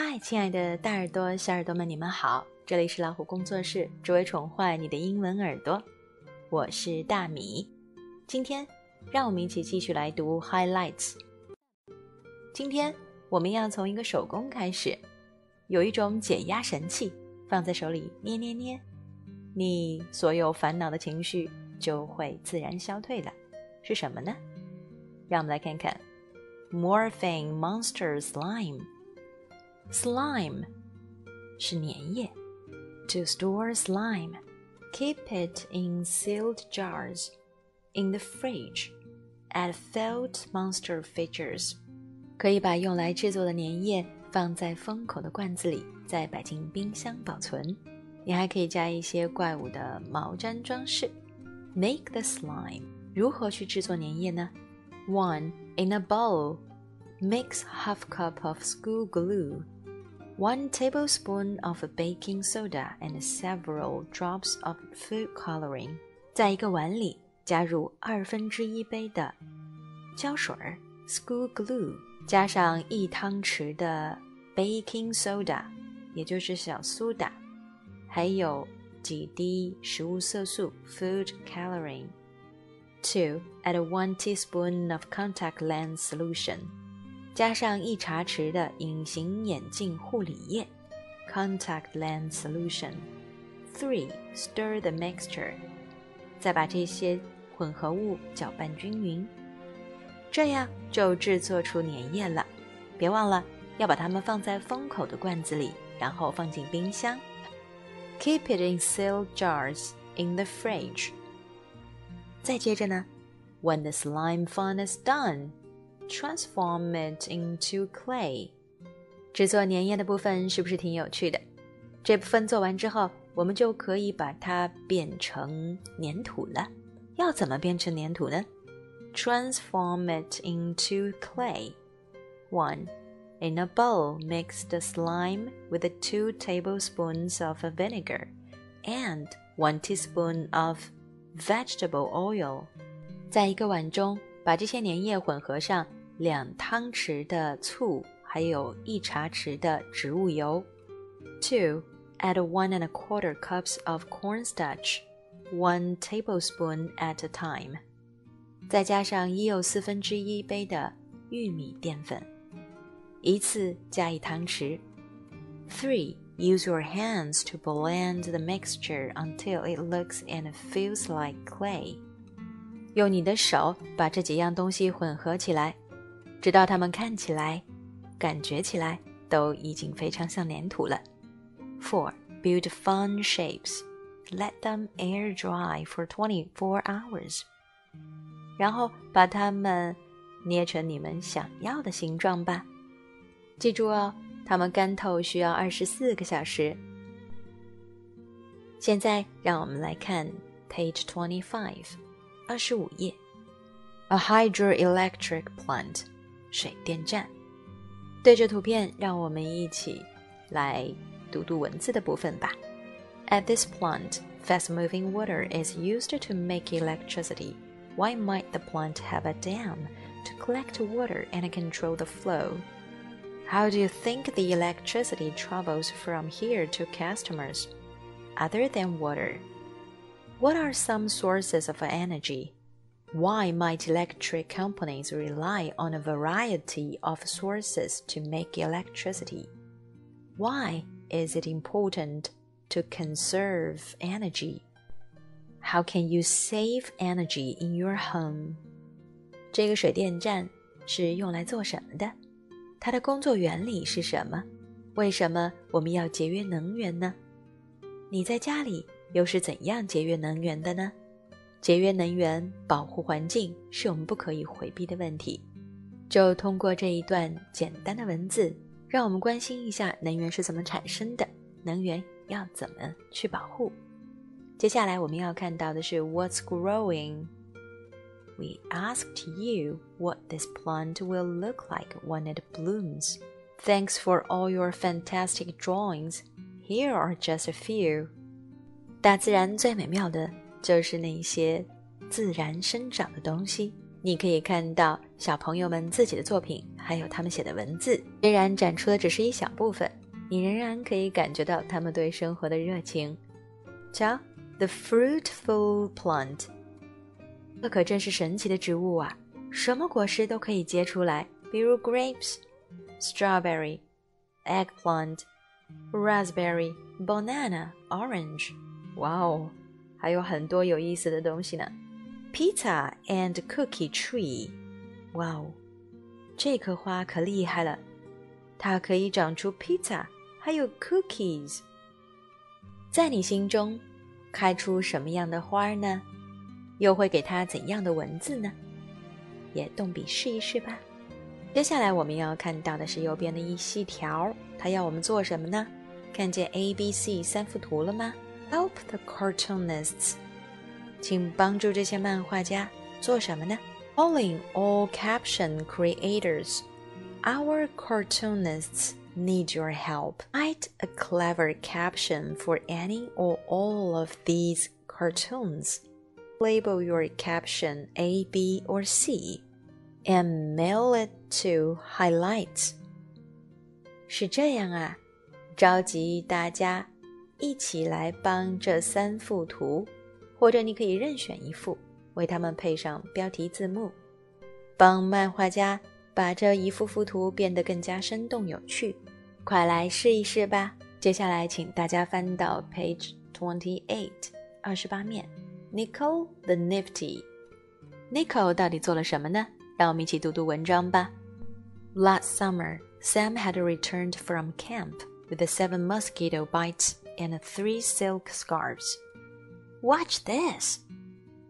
嗨，亲爱的大耳朵、小耳朵们，你们好！这里是老虎工作室，只为宠坏你的英文耳朵。我是大米。今天，让我们一起继续来读 highlights。今天我们要从一个手工开始，有一种减压神器，放在手里捏捏捏，你所有烦恼的情绪就会自然消退了。是什么呢？让我们来看看，Morphing Monster Slime。Slime 是粘液。To store slime, keep it in sealed jars in the fridge. Add felt monster features. 可以把用来制作的粘液放在封口的罐子里，再摆进冰箱保存。你还可以加一些怪物的毛毡装饰。Make the slime. 如何去制作粘液呢？One in a bowl. Mix half cup of school glue. 1 tablespoon of baking soda and several drops of food coloring，在一个碗里加入二分之一杯的胶水 （school glue），加上一汤匙的 baking soda，也就是小苏打，还有几滴食物色素 （food coloring）。Two, add one teaspoon of contact lens solution. 加上一茶匙的隐形眼镜护理液 （contact lens solution）。Three, stir the mixture。再把这些混合物搅拌均匀，这样就制作出粘液了。别忘了要把它们放在封口的罐子里，然后放进冰箱。Keep it in sealed jars in the fridge。再接着呢，When the slime fun is done。transform it into clay。制作粘液的部分是不是挺有趣的？这部分做完之后，我们就可以把它变成粘土了。要怎么变成粘土呢？Transform it into clay. One. In a bowl, mix the slime with the two tablespoons of vinegar and one teaspoon of vegetable oil. 在一个碗中，把这些粘液混合上 两汤匙的醋，还有一茶匙的植物油。Two, add one and a quarter cups of cornstarch, one tablespoon at a time. 再加上一又四分之一杯的玉米淀粉，一次加一汤匙。Three, use your hands to blend the mixture until it looks and feels like clay. 用你的手把这几样东西混合起来。 直到它们看起来、感觉起来都已经非常像粘土了。Four, build fun shapes. Let them air dry for twenty-four hours. 然后把它们捏成你们想要的形状吧。记住哦，它们干透需要二十四个小时。现在让我们来看 page twenty-five，二十五页。A hydroelectric plant. 水电站。对着图片，让我们一起来读读文字的部分吧。At this plant, fast-moving water is used to make electricity. Why might the plant have a dam to collect water and control the flow? How do you think the electricity travels from here to customers? Other than water, what are some sources of energy? Why might electric companies rely on a variety of sources to make electricity? Why is it important to conserve energy? How can you save energy in your home? 这个水电站是用来做什么的？它的工作原理是什么？为什么我们要节约能源呢？你在家里又是怎样节约能源的呢？ 节约能源、保护环境是我们不可以回避的问题。就通过这一段简单的文字，让我们关心一下能源是怎么产生的，能源要怎么去保护。接下来我们要看到的是 What's growing? We asked you what this plant will look like when it blooms. Thanks for all your fantastic drawings. Here are just a few. 大自然最美妙的。就是那些自然生长的东西。你可以看到小朋友们自己的作品，还有他们写的文字。虽然展出的只是一小部分，你仍然可以感觉到他们对生活的热情。瞧，the fruitful plant，这可真是神奇的植物啊！什么果实都可以结出来，比如 grapes、strawberry、eggplant、raspberry、banana、orange。哇哦，还有很多有意思的东西呢。Pizza and cookie tree，哇哦，这棵花可厉害了，它可以长出 pizza，还有 cookies。在你心中，开出什么样的花呢？又会给它怎样的文字呢？也动笔试一试吧。接下来我们要看到的是右边的一细条，它要我们做什么呢？看见 A、B、C 三幅图了吗 ？Help the cartoonists，请帮助这些漫画家做什么呢？Calling all caption creators，our cartoonists need your help. Write a clever caption for any or all of these cartoons. Label your caption A, B, or C and mail it to highlights. 是这样啊，召集大家 一起来帮这三幅图，或者你可以任选一幅，为它们配上标题字幕，帮漫画家把这一幅幅图变得更加生动有趣。快来试一试吧！接下来，请大家翻到 page twenty eight，二十八面。Nicole the Nifty，Nicole 到底做了什么呢？让我们一起读读文章吧。Last summer, Sam had returned from camp with seven mosquito bites and three silk scarves. Watch this!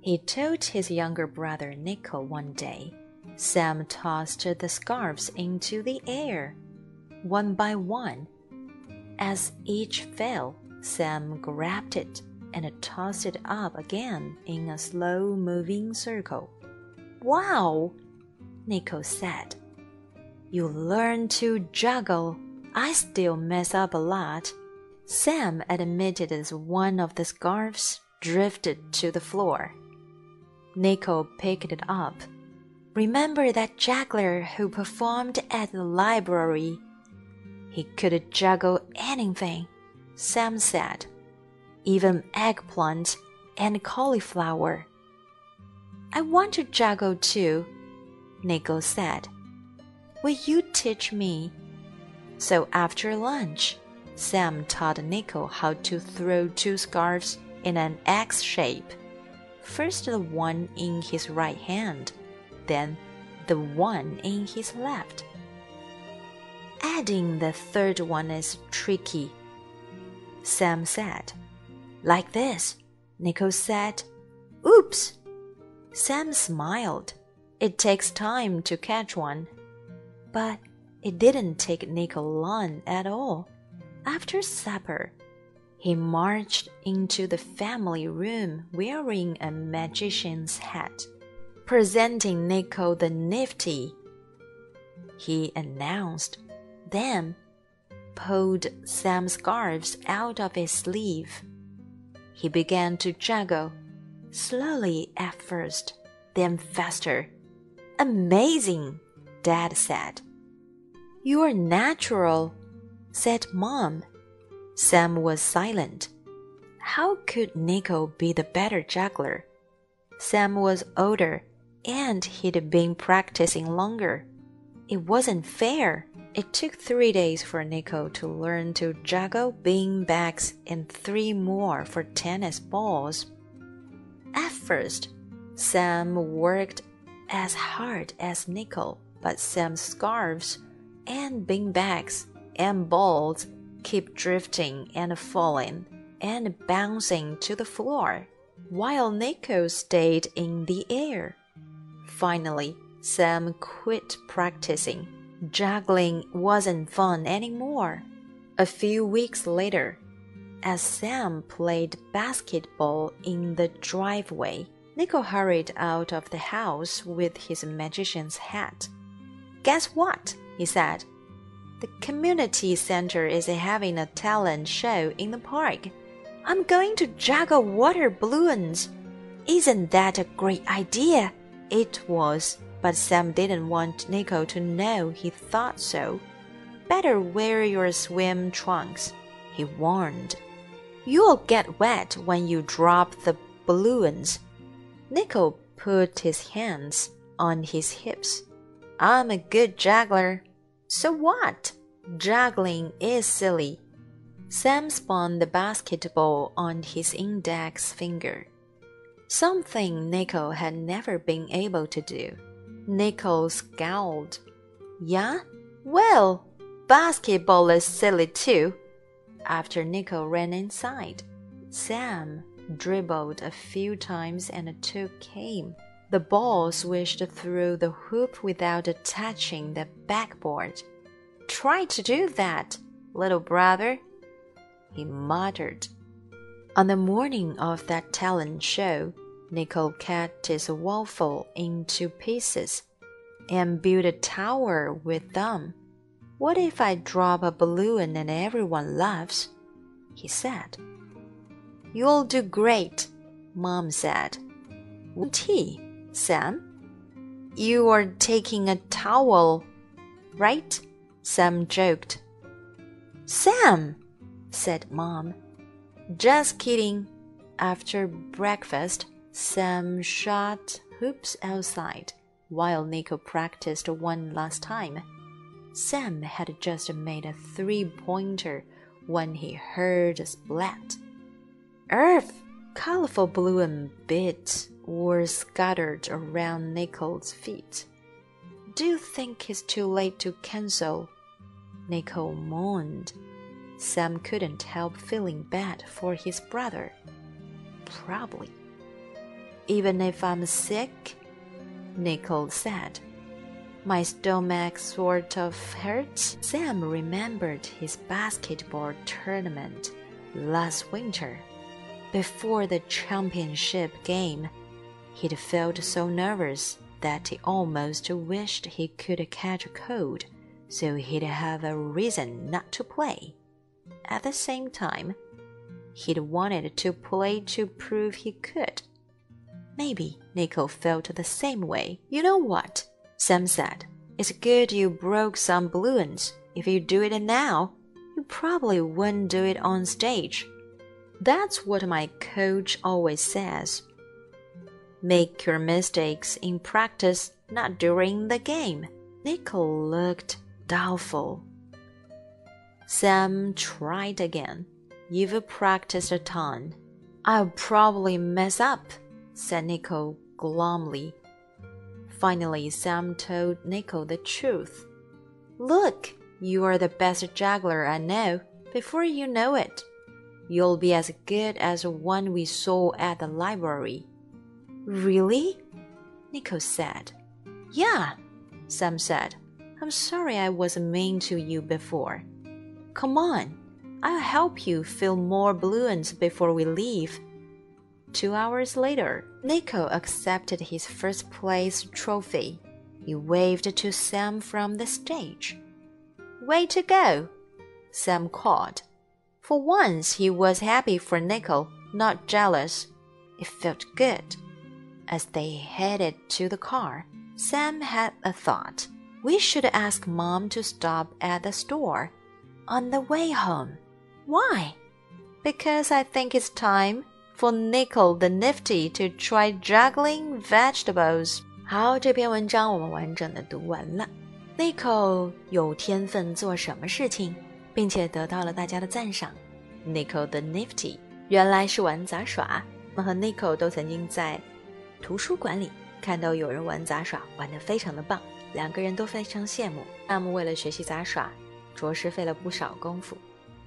He told his younger brother Nico one day. Sam tossed the scarves into the air one by one. As each fell, Sam grabbed it and tossed it up again in a slow moving circle. Wow! Nico said. You learn to juggle. I still mess up a lot. Sam admitted as one of the scarves drifted to the floor. Nico picked it up. Remember that juggler who performed at the library he could juggle anything, Sam said, even eggplant and cauliflower. I want to juggle too, Nico said. Will you teach me? So after lunch, Sam taught Nico how to throw two scarves in an X shape. First the one in his right hand, then the one in his left. Adding the third one is tricky, Sam said. Like this, Nico said. Oops! Sam smiled. It takes time to catch one. But it didn't take Nico long at all. After supper, he marched into the family room wearing a magician's hat, presenting Nico the Nifty. He announced then pulled some scarves out of his sleeve. He began to juggle, slowly at first, then faster. Amazing, Dad said. You're natural, said Mom. Sam was silent. How could Nico be the better juggler? Sam was older and he'd been practicing longer. It wasn't fair. It took three days for Nico to learn to juggle bean bags and three more for tennis balls. At first, Sam worked as hard as Nico, but Sam's scarves and bean bags and balls kept drifting and falling and bouncing to the floor, while Nico stayed in the air. Finally, Sam quit practicing juggling wasn't fun anymore. A few weeks later, as Sam played basketball in the driveway, Nico hurried out of the house with his magician's hat. Guess what? he said. The community center is having a talent show in the park. I'm going to juggle water balloons. Isn't that a great idea? it was, but Sam didn't want Nico to know he thought so. Better wear your swim trunks, he warned. You'll get wet when you drop the balloons. Nico put his hands on his hips. I'm a good juggler. So what? Juggling is silly. Sam spun the basketball on his index finger. Something Nico had never been able to do. Nico scowled. Yeah? Well, basketball is silly too. After Nico ran inside, Sam dribbled a few times and a two came. The ball swished through the hoop without touching the backboard. Try to do that, little brother, he muttered. On the morning of that talent show, Nico cut his waffle into pieces and built a tower with them. What if I drop a balloon and everyone laughs? he said. You'll do great, Mom said. Tea, Sam? You are taking a towel, right? Sam joked. Sam, said Mom. Just kidding. After breakfast, Sam shot hoops outside while Nico practiced one last time. Sam had just made a three pointer when he heard a splat. Earth! Colorful balloon bits were scattered around Nico's feet. Do you think it's too late to cancel? Nico moaned. Sam couldn't help feeling bad for his brother. Probably. Even if I'm sick, Nico said. My stomach sort of hurts. Sam remembered his basketball tournament last winter. Before the championship game, he'd felt so nervous that he almost wished he could catch a cold so he'd have a reason not to play. At the same time, he'd wanted to play to prove he could. Maybe Nico felt the same way. You know what? Sam said. It's good you broke some balloons. If you do it now, you probably wouldn't do it on stage. That's what my coach always says. Make your mistakes in practice, not during the game. Nico looked doubtful. Sam tried again. You've practiced a ton. I'll probably mess up, said Nico glumly. Finally, Sam told Nico the truth. Look, you are the best juggler I know. Before you know it, You'll be as good as the one we saw at the library. Really? Nico said. Yeah, Sam said. I'm sorry I was mean to you before. Come on, I'll help you fill more balloons before we leave. Two hours later, Nico accepted his first place trophy. He waved to Sam from the stage. Way to go! Sam called. For once he was happy for Nico, not jealous. It felt good. As they headed to the car, Sam had a thought. We should ask Mom to stop at the store on the way home. Why? Because I think it's time for Nico the Nifty to try juggling vegetables. 好，这篇文章我们完整的读完了。Nico 有天分做什么事情？并且得到了大家的赞赏。Nico the Nifty 原来是玩杂耍，我和 Nico 都曾经在图书馆里看到有人玩杂耍，玩得非常的棒，两个人都非常羡慕。那么为了学习杂耍，着实费了不少功夫。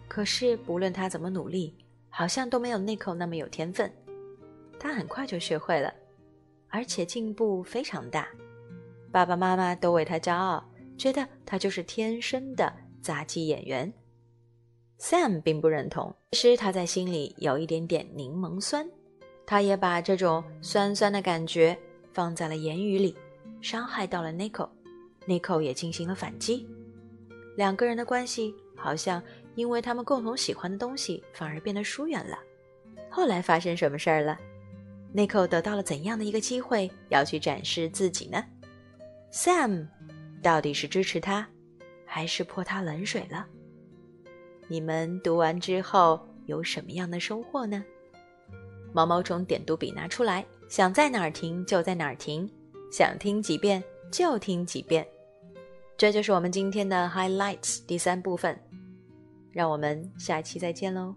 可是不论他怎么努力，好像都没有 Nico 那么有天分。他很快就学会了，而且进步非常大。爸爸妈妈都为他骄傲，觉得他就是天生的杂技演员。Sam 并不认同，其实他在心里有一点点柠檬酸，他也把这种酸酸的感觉放在了言语里，伤害到了 Nico。Nico 也进行了反击，两个人的关系好像因为他们共同喜欢的东西反而变得疏远了。后来发生什么事儿了 n i c o 得到了怎样的一个机会要去展示自己呢？Sam 到底是支持他，还是泼他冷水了？你们读完之后有什么样的收获呢？毛毛虫点读笔拿出来，想在哪儿停就在哪儿停，想听几遍就听几遍。这就是我们今天的 highlights 第三部分，让我们下期再见喽。